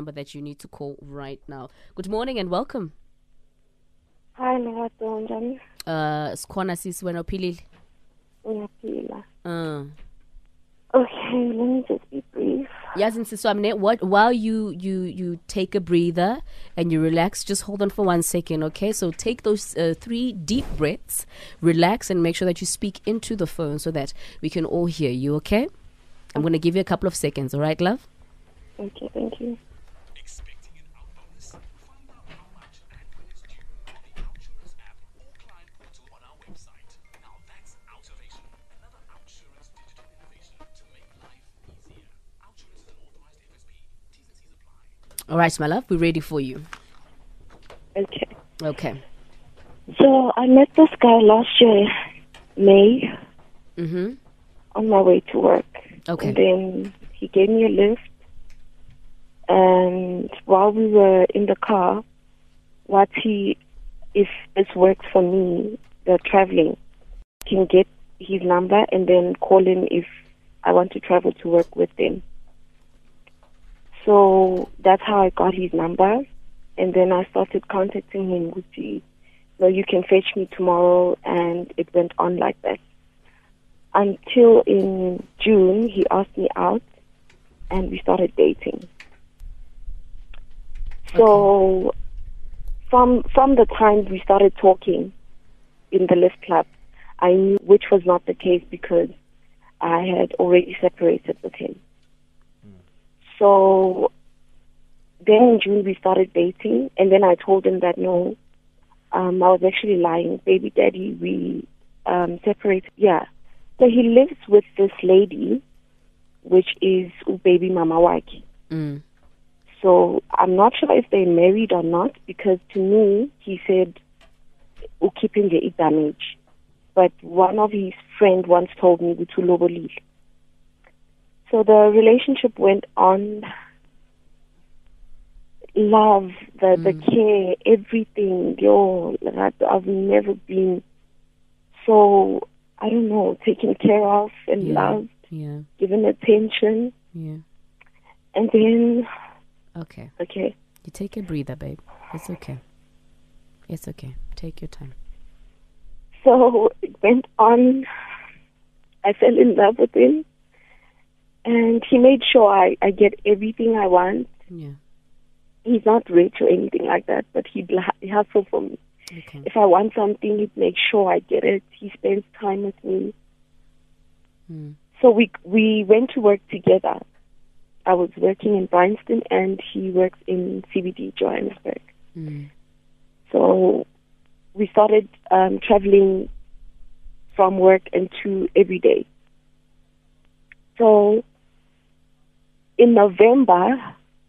number that you need to call right now. Good morning and welcome. Hi Lerato njani? Uh, sikhona sisi wena uphilile? Uh. Okay, let me just be brief. yazi nsisi wami ne what while you you you take a breather and you relax just hold on for one second okay so take those uh, three deep breaths relax and make sure that you speak into the phone so that we can all hear you okay i'm going to give you a couple of seconds all right love Okay, thank you. All right my love we're ready for you Okay. okay So I met this guy last year, May, mm-hmm on my way to work. Okay. And then he gave me a lift. And while we were in the car, what he, if this works for me, the traveling, can get his number and then call him if I want to travel to work with them. So that's how I got his number. And then I started contacting him with the, no, you can fetch me tomorrow. And it went on like that until in June he asked me out and we started dating. So from from the time we started talking in the lift club, I knew which was not the case because I had already separated with him. So then in June we started dating and then I told him that no, um, I was actually lying. Baby daddy, we um, separated. Yeah. So he lives with this lady, which is baby mama waki. mm. So I'm not sure if they're married or not because to me he said keeping the damage. But one of his friend once told me we to lobolile. So the relationship went on. Love, the the hmm. care, everything. Yo, I've never been so I don't know taken care of and Yeah. loved, yeah given attention, yeah and then okay okay. you take a breather babe it's okay it's okay take your time So it went on. I fell in love with him, and he made sure I, I get everything I want. yeah He's not rich or anything like that, but he hustle for me. okay If I want something, he'd make sure I get it. He spends time with me. mm. So we we went to work together. I was working in Bryanston, and he works in CBD Johannesburg. Mm. So we started um, traveling from work and to every day. So in November,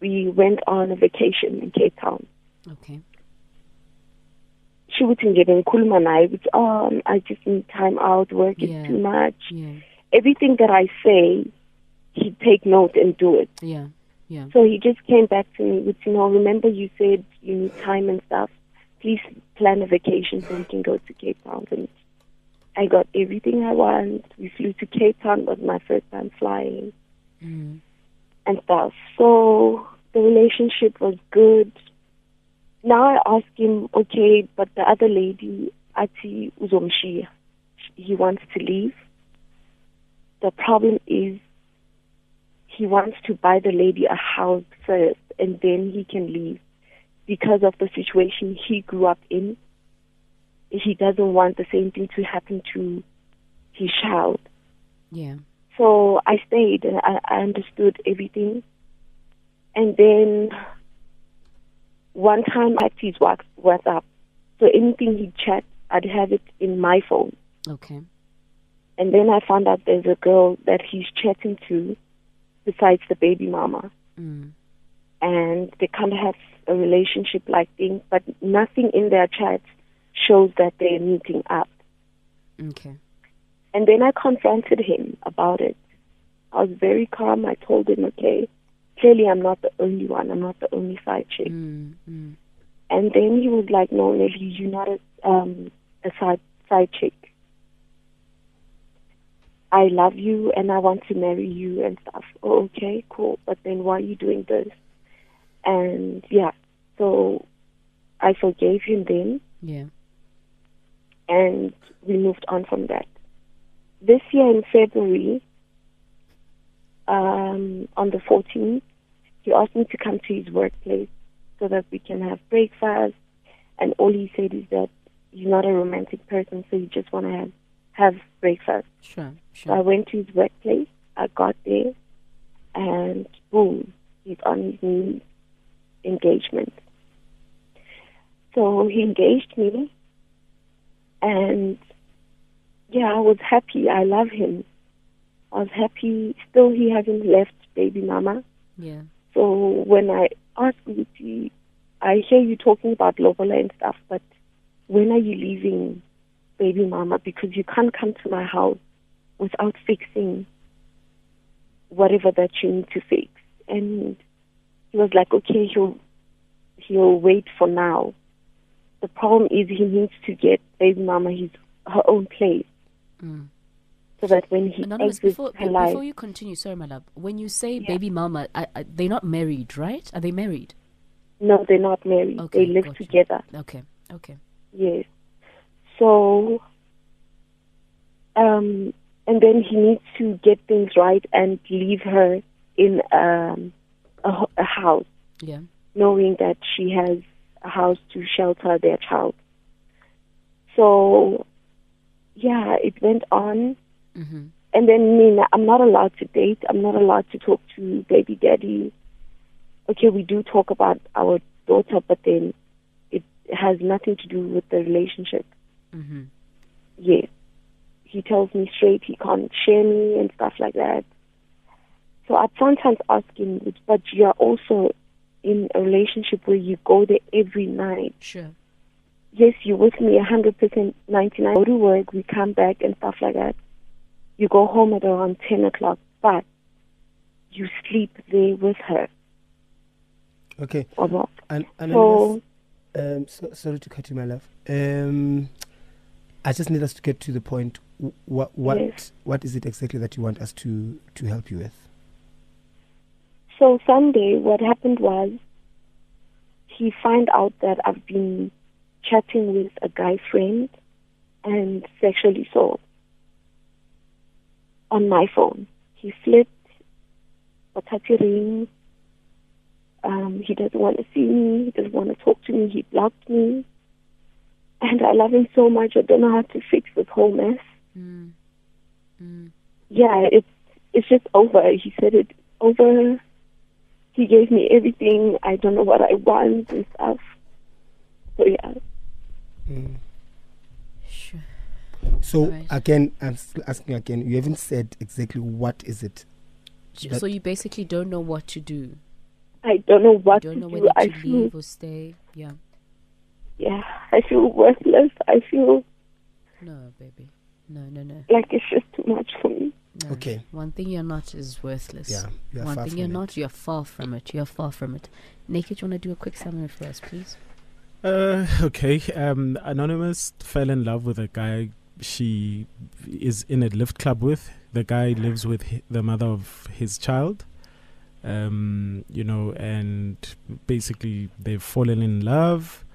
we went on a vacation in Cape Town. okay She would nje bengikhuluma naye ukuthi um I just need time out work Yeah. is too much yeah everything that I say he'd take note and do it yeah yeah So he just came back to me with, you know, remember you said you need time and stuff. Please plan a vacation so we can go to Cape Town. And I got everything I want. We flew to Cape Town. It was my first time flying mm. And stuff. So the relationship was good. Now I ask him, okay, but the other lady, Ati Uzomshia, he wants to leave. The problem is he wants to buy the lady a house first and then he can leave because of the situation he grew up in. He doesn't want the same thing to happen to his child. yeah So I stayed and I, I understood everything. And then one time I his wax WhatsApp. So anything he'd chat, I'd have it in my phone. okay And then I found out there's a girl that he's chatting to besides the baby mama. mm. And they kind of have a relationship like thing, but nothing in their chats shows that they're meeting up. okay And then I confronted him about it. I was very calm. I told him, okay, clearly I'm not the only one. I'm not the only side chick. mm. Mm. And then he was like, no, Nelly, you're not a, um, a side, side chick. I love you and I want to marry you and stuff. Oh, okay, cool. But then why are you doing this? And yeah, so I forgave him then Yeah. and we moved on from that. This year in February, um, on the 14th, he asked me to come to his workplace so that we can have breakfast. And all he said is that he's not a romantic person, so he just want to have, have breakfast. Sure. So I went to his workplace. I got there, and boom, he's on his knees. Engagement. So he engaged me, and yeah, I was happy. I love him. I was happy. Still, he hasn't left baby mama. Yeah. So when I asked Lucy, I hear you talking about Lobola and stuff, but when are you leaving baby mama? Because you can't come to my house without fixing whatever that you need to fix. And he was like, okay, he'll he'll wait for now. The problem is he needs to get baby mama his her own place Mm. so that when he Anonymous, exits before, her life, before you continue, sorry, my love. When you say Yeah. baby mama, they're not married, right? Are they married? no, they're not married. Okay, they live got you. together. Okay. Okay. Yes. So, um, and then he needs to get things right and leave her in um, a, a house, Yeah. knowing that she has a house to shelter their child. So, yeah, it went on. Mm-hmm. And then Nina, I'm not allowed to date. I'm not allowed to talk to baby daddy. Okay, we do talk about our daughter, but then it has nothing to do with the relationship. Mm-hmm. Yes. He tells me straight he can't share me and stuff like that. So I'd sometimes ask him, but you're also in a relationship where you go there every night. Sure. Yes, you're with me 100%, 99. Go to work, we come back and stuff like that. You go home at around 10 o'clock, but you sleep there with her Okay. or not. And, and So, um, so, sorry to cut you, my love. Um, I just need us to get to the point. What what Yes. what is it exactly that you want us to to help you with? so Sunday, what happened was he found out that I've been chatting with a guy friend and sexually assault on my phone. He flipped, Watati ring. Um, he doesn't want to see me. He doesn't want to talk to me. He blocked me. And I love him so much. I don't know how to fix this whole mess. Mm. Mm. Yeah, it's it's just over. He said it over. He gave me everything. I don't know what I want and stuff. So yeah. Mm. Sure. So Right. again, I'm still asking again. You haven't said exactly what is it. So you basically don't know what to do. I don't know what You don't to know do. whether I to feel leave or stay. Yeah. yeah, I feel worthless. I feel No, baby. No, no, no. like it's just too much for me. no. Okay. One thing you're not is worthless. Yeah, you are One far thing from you're it. not, you're far from it. You're far from it. Naked, you want to do a quick summary for us, please? Uh, okay. Um, Anonymous fell in love with a guy she is in a lift club with. The guy lives with the mother of his child. Um, you know, and basically they've fallen in love.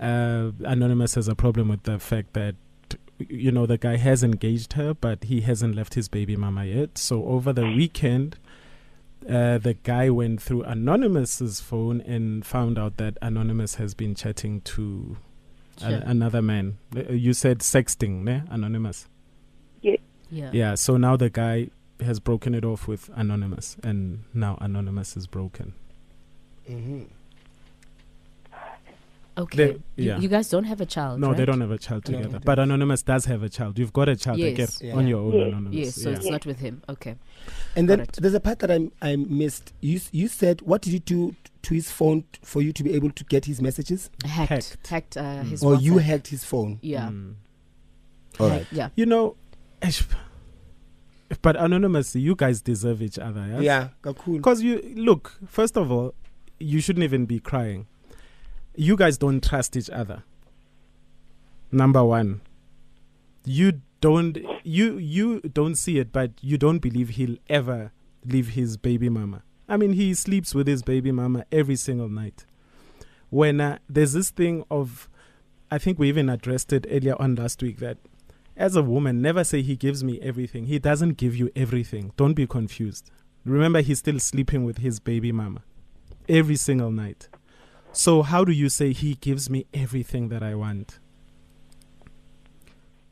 Uh, Anonymous has a problem with the fact that you know the guy has engaged her, but he hasn't left his baby mama yet. So over the weekend, uh, the guy went through Anonymous's phone and found out that Anonymous has been chatting to a- another man. Uh, You said sexting, ne? Anonymous. Yeah. Yeah. So now the guy has broken it off with Anonymous, and now Anonymous is broken. Mm-hmm. Okay. They- You, yeah. you guys don't have a child. No, right? they don't have a child together. don't. but Anonymous does have a child. You've got a child, I Yes. Yeah. on your own, Yes. Anonymous. Yes, so yeah. it's not with him. Okay. And then there's a part that I I missed. You you said what did you do to his phone t- for you to be able to get his messages, Hacked. Hacked. Hacked, uh, his phone. or you hacked his phone? Yeah. Mm. All Hack- right. Yeah. You know, but Anonymous, you guys deserve each other, yes? Yeah, cool. Because you look, first of all, you shouldn't even be crying. You guys don't trust each other. Number one, you don't you you don't see it, but you don't believe he'll ever leave his baby mama. I mean, he sleeps with his baby mama every single night. When uh, there's this thing of, I think we even addressed it earlier on last week that as a woman, never say he gives me everything. He doesn't give you everything. Don't be confused. Remember, he's still sleeping with his baby mama every single night. So, how do you say he gives me everything that I want?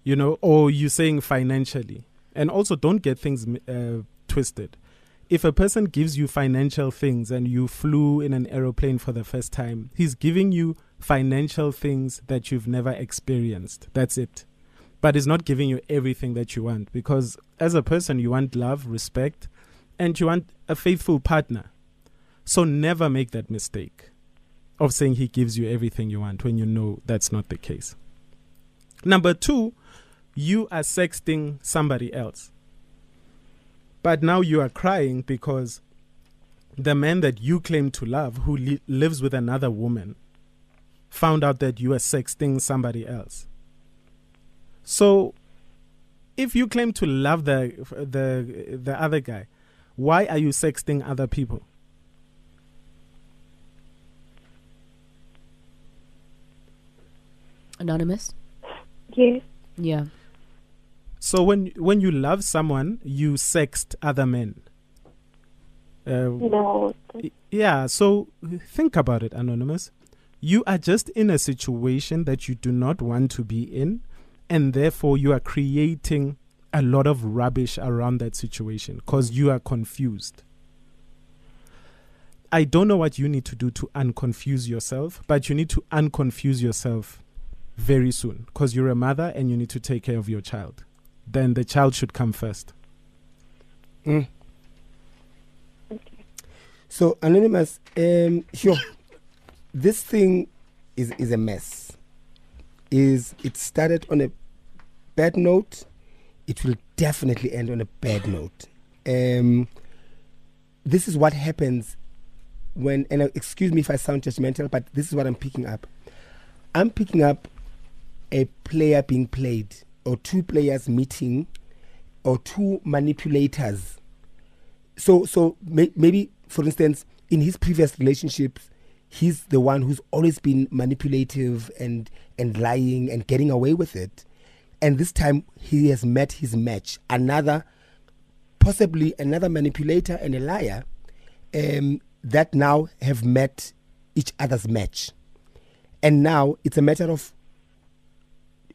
You know, or you saying financially. And also, don't get things uh, twisted. If a person gives you financial things and you flew in an aeroplane for the first time, he's giving you financial things that you've never experienced. That's it. But he's not giving you everything that you want because as a person, you want love, respect, and you want a faithful partner. So never make that mistake of saying he gives you everything you want when you know that's not the case. Number two, you are sexting somebody else. But now you are crying because the man that you claim to love, who li- lives with another woman, found out that you are sexting somebody else. So, if you claim to love the the the other guy, why are you sexting other people? Anonymous? Yes. Yeah. So when when you love someone, you sext other men. Uh, No. Yeah, so think about it, Anonymous. You are just in a situation that you do not want to be in, and therefore you are creating a lot of rubbish around that situation because you are confused. I don't know what you need to do to unconfuse yourself, but you need to unconfuse yourself very soon because you're a mother and you need to take care of your child. Then the child should come first. Mm. So anonymous, um, sure. this thing is is a mess. Is it started on a bad note? It will definitely end on a bad note. Um, this is what happens when, and uh, excuse me if I sound judgmental, but this is what I'm picking up. I'm picking up a player being played, or two players meeting, or two manipulators. So so may, maybe for instance in his previous relationships he's the one who's always been manipulative and and lying and getting away with it. And this time he has met his match. Another possibly another manipulator and a liar um, that now have met each other's match. And now it's a matter of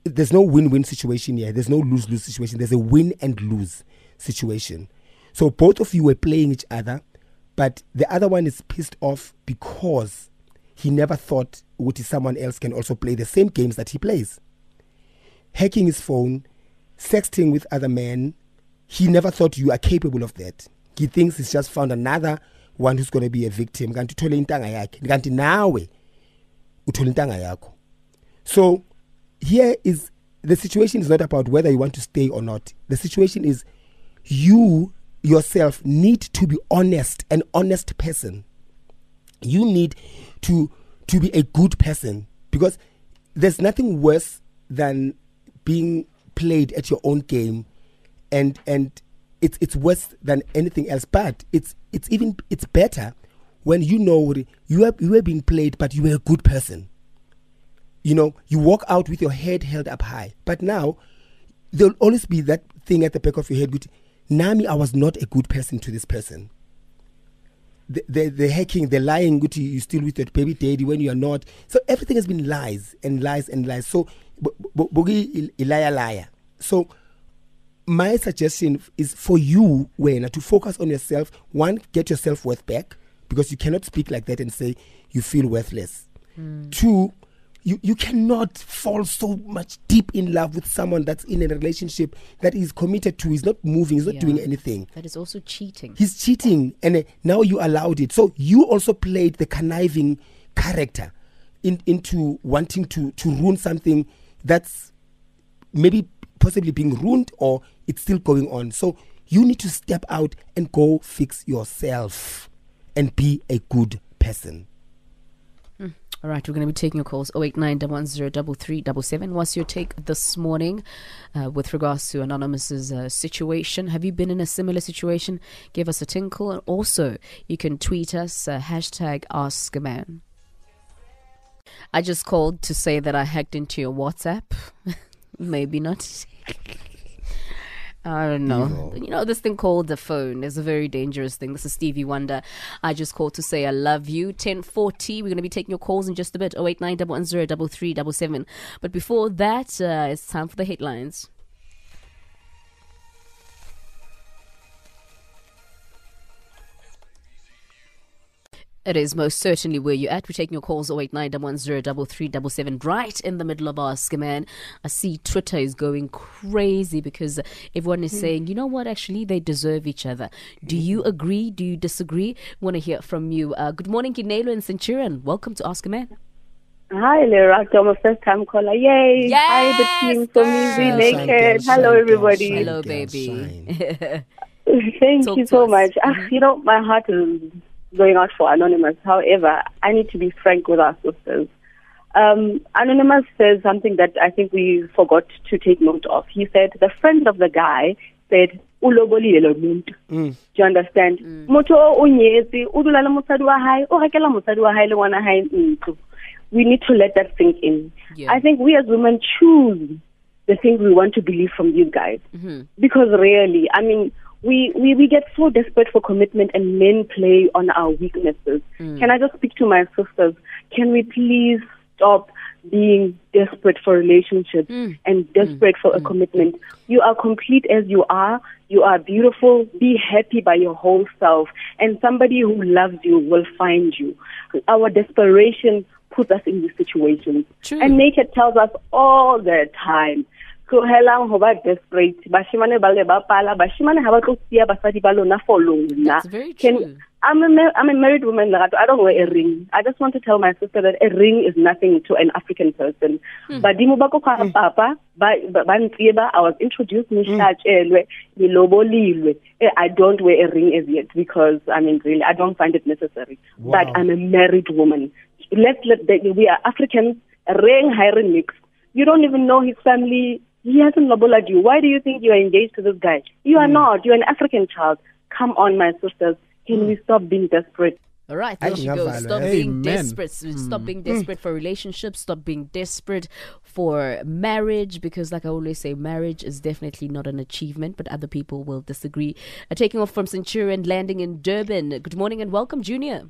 there's no win-win situation here there's no lose-lose situation there's a win and lose situation so both of you were playing each other, but the other one is pissed off because he never thought Uti someone else can also play the same games that he plays. Hacking his phone, sexting with other men, he never thought you are capable of that. He thinks he's just found another one who's going to be a victim. Kanti uthole intanga yakhe. Kanti nawe uthole intanga. So here is the situation is not about whether you want to stay or not. The situation is you yourself need to be honest, an honest person. You need to to be a good person because there's nothing worse than being played at your own game and and it's it's worse than anything else but it's it's even it's better when you know you are you are being played but you were a good person you know you walk out with your head held up high. But now there'll always be that thing at the back of your head with nami i was not a good person to this person. The, the, the hacking the lying good you still with your baby daddy when you are not. So everything has been lies and lies and lies. So bo- bo- bogi liar liar so my suggestion is for you Wena to focus on yourself. One get your self-worth back because you cannot speak like that and say you feel worthless. Hmm. Two you, you cannot fall so much deep in love with someone that's in a relationship that is committed to is not moving is not Yeah. doing anything That is also cheating. he's cheating and uh, now you allowed it so you also played the conniving character in, into wanting to to ruin something that's maybe possibly being ruined or it's still going on so you need to step out and go fix yourself and be a good person All right, we're going to be taking your calls 089 110 What's your take this morning uh, with regards to Anonymous's uh, situation? Have you been in a similar situation? Give us a tinkle. And also, you can tweet us, uh, hashtag Man. I just called to say that I hacked into your WhatsApp. Maybe not. I don't know. Evil. You know, this thing called the phone is a very dangerous thing. This is Stevie Wonder. I just called to say I love you. 1040. We're going to be taking your calls in just a bit. 089 But before that, uh, it's time for the headlines. It is most certainly where you're at. We're taking your calls 089 110 right in the middle of Ask a Man. I see Twitter is going crazy because everyone is saying, you know what, actually, they deserve each other. Do you agree? Do you disagree? Want to hear from you. Uh, good morning, Kinelo and Centurion. Welcome to Ask a Man. Hi, Lerato. I'm a first time caller. Yay. Hi, the team. So Yes, me, girl. Naked. Shine, Hello, girl, everybody. shine. Hello, baby. Thank Talk you so us. much. Ah, you know, my heart is going out for Anonymous. However, I need to be frank with our sisters. Um, Anonymous says something that I think we forgot to take note of. He said the friend of the guy said, "Ulobolile muntu." Mm. Do you understand? Motho o nyetse, o dula le mosadi wa hae, o rekela mosadi wa hae le ngwana hae ntlo. We need to let that sink in. Yeah. I think we as women choose the things we want to believe from these guys. Mhm. Because really, I mean, we, we, we get so desperate for commitment and men play on our weaknesses. Mm. Can I just speak to my sisters? Can we please stop being desperate for relationships mm. and desperate for a mm. commitment? You are complete as you are. You are beautiful. Be happy by your whole self. And somebody who loves you will find you. Our desperation puts us in these situations. True. And nature tells us all the time. Tlohelang ho ba desperate bashimane ba le ba pala bashimane ha ba tlo siya basadi ba lona for lona very Can- I'm a, ma- I'm a married woman, Lerato. I don't wear a ring. I just want to tell my sister that a ring is nothing to an African person. Hmm. Badimo ba ko hmm. papa, ba ba ba ntsieba, I was introduced ni hlatshelwe, hmm. ni lobolilwe. Eh, I don't wear a ring as yet because, I mean, really, I don't find it necessary. Wow. But I'm a married woman. Let's let we are Africans, ring hiring mix. You don't even know his family. He hasn't loboled you. Why do you think you are engaged to this guy? You are not. You're an African child. Come on, my sisters. Can we stop being desperate? All right, there Ay, she goes. Stop eh. being desperate. S- Stop being desperate for relationships. Stop being desperate for marriage. Because, like I always say, marriage is definitely not an achievement, but other people will disagree. Uh, taking off from Centurion, landing in Durban. Good morning and welcome, Junior.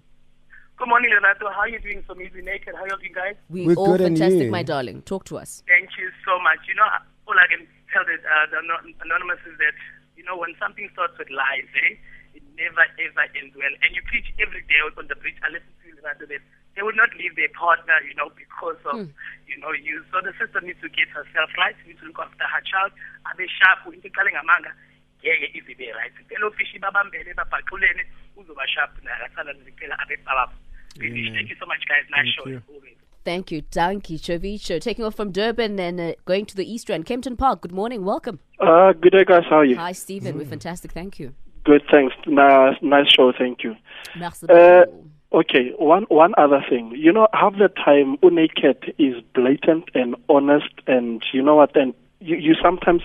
Good morning, Leonardo. How are you doing? So easy naked. How are you doing, guys? We We're all good and fantastic, you? my darling. Talk to us. Thank you so much. You know, all I can tell the, uh, the anonymous is that, you know, when something starts with lies, eh, it never ever ends well. And you preach every day out on the bridge. I listen to you, Leonardo, that they will not leave their partner, you know, because of, you know, you. So the sister needs to get herself right. She needs to look after her child. Abe sharp. Into calling amanga. ngeke ize ibe right impela ofishi babambele babhaqulene uzoba sharp naye akathanda ngiphela abe powerful thank you so much guys nice show always Thank you, Danki Chovicho. Taking off from Durban and uh, going to the East End, Kempton Park. Good morning. Welcome. Uh, good day, guys. How are you? Hi, Stephen. We're fantastic. Thank you. Good, thanks. Nice, nice show. Thank you. Merci Uh, okay, one one other thing. You know, half the time, Unaked is blatant and honest, and you know what? And you, you sometimes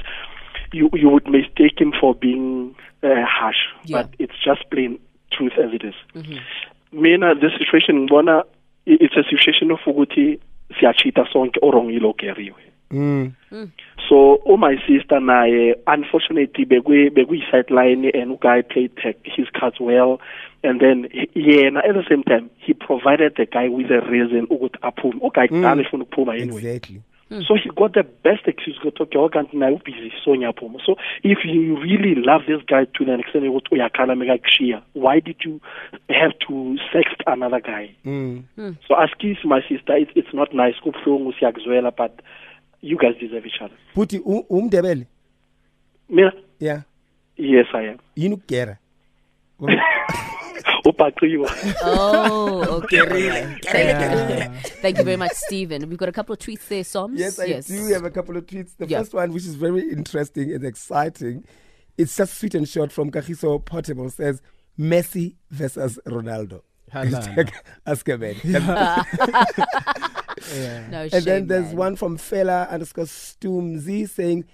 you you would mistake him for being uh, harsh, Yeah. but it's just plain truth as it is. Mina, the situation, ngibona i- it's a situation of ukuthi siyachita sonke orongile ogeriwe. Mm. So oh my sister naye unfortunately bekwe bekuyi sideline and uguy played tech, his cards well and then he- yena at the same time he provided the guy with a reason ukuthi aphume uguy kudala efuna ukuphuma anyway Exactly. So he got the best excuse ukuthi okay wakanti naye ubusy so ngiyaphuma so if you really love this guy to the extent ukuthi uyakhala mekakushiya why did you have to sext another guy? Mm. so askis my sister it's, it's not nice. Kubuhlungu siyakuzwela but you guys deserve each other. Puti u- umndebele. mina? Yeah. yes i am. Yini ukugera? ubhaqiwe Oh, okay. all right. Thank you. Thank you very much, Stephen. We've got a couple of tweets there, Soms. Yes, I do have a couple of tweets. The Yeah. first one, which is very interesting and exciting, it's just sweet and short from Kahiso Portable says Messi versus Ronaldo. Halala. Ask a man. yeah. No and shame, then there's man. one from Fela underscore Stumzi saying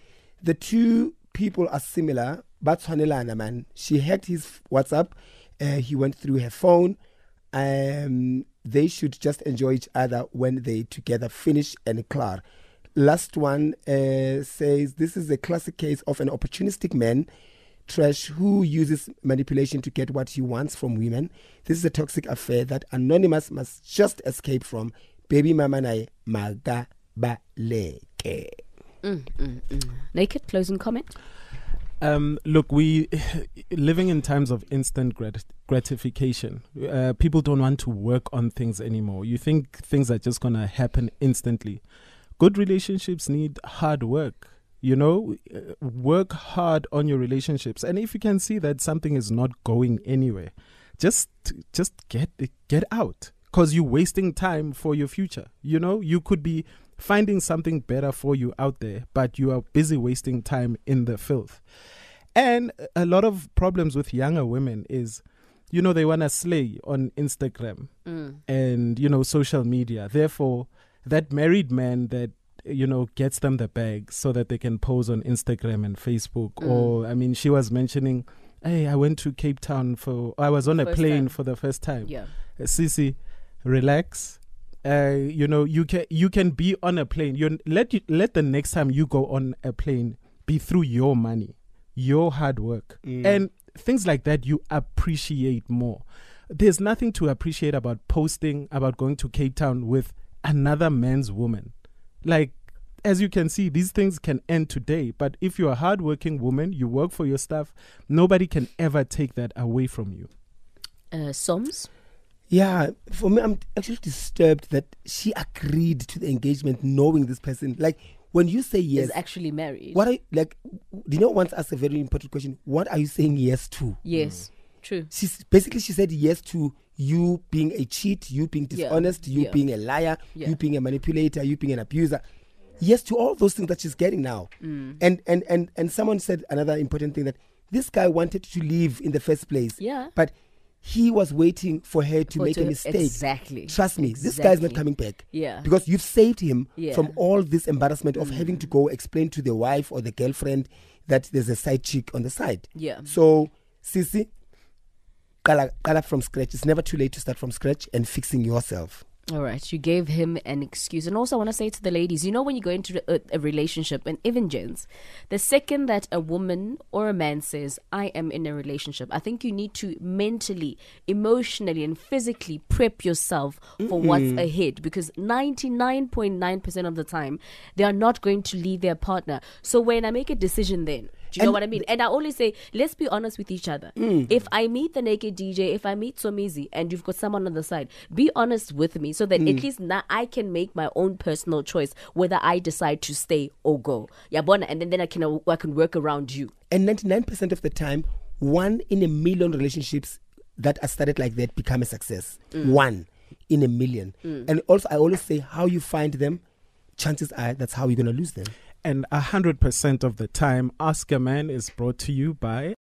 the two people are similar, but Tshwanelana, man. She hacked his WhatsApp. Uh, he went through her phone. Um, they should just enjoy each other when they together finish and clear. Last one uh, says this is a classic case of an opportunistic man trash who uses manipulation to get what he wants from women. This is a toxic affair that Anonymous must just escape from. Baby mama nae maga baleke. Naked closing comment. Um, look, we living in times of instant grat- gratification. Uh, people don't want to work on things anymore. You think things are just gonna happen instantly. Good relationships need hard work. You know, Uh, work hard on your relationships, and if you can see that something is not going anywhere, just just get get out because you're wasting time for your future. You know, you could be finding something better for you out there, but you are busy wasting time in the filth. And a lot of problems with younger women is, you know, they want to slay on Instagram and, you know, social media. Therefore, that married man that, you know, gets them the bag so that they can pose on Instagram and Facebook. Or, I mean, she was mentioning, hey, I went to Cape Town for, I was on a plane time. for the first time. Yeah. Uh, Sisi, relax. Uh, you know, you can you can be on a plane. You let you let the next time you go on a plane be through your money, your hard work, and things like that. You appreciate more. There's nothing to appreciate about posting about going to Cape Town with another man's woman. Like as you can see, these things can end today. But if you're a hardworking woman, you work for your stuff. Nobody can ever take that away from you. Uh, Soms. Yeah, for me, I'm actually disturbed that she agreed to the engagement knowing this person. Like, when you say yes, is actually married. what are like, do you know, once asked a very important question, what are you saying yes to? Yes. True. She's basically she said yes to you being a cheat, you being Yeah, dishonest, you yeah. being a liar, Yeah. you being a manipulator, you being an abuser. Yes to all those things that she's getting now. Mm. And and and and someone said another important thing that this guy wanted to leave in the first place. Yeah. But he was waiting for her to For make to- a mistake. exactly. Trust me, this guy's not coming back. Yeah. Because you've saved him Yeah. Mm. from all this embarrassment of having to go explain to the wife or the girlfriend that there's a side chick on the side. Yeah. So, Sisi, qala from scratch. It's never too late to start from scratch and fixing yourself. All right, you gave him an excuse. And also, I want to say to the ladies, you know, when you go into a, uh, a relationship, and even gents, the second that a woman or a man says, I am in a relationship, I think you need to mentally, emotionally, and physically prep yourself for what's ahead because 99.9% of the time, they are not going to leave their partner. So when I make a decision, then, do you know what I mean? And I always say, let's be honest with each other. Mm. If I meet the naked DJ, if I meet Somizi, and you've got someone on the side, be honest with me so that at mm. least now I can make my own personal choice whether I decide to stay or go. Yeah, bona, and then, then I can I can work around you. And 99% of the time, one in a million relationships that are started like that become a success. Mm. One in a million. And also, I always say, how you find them, chances are that's how you're going to lose them. And a hundred percent of the time, Ask a Man is brought to you by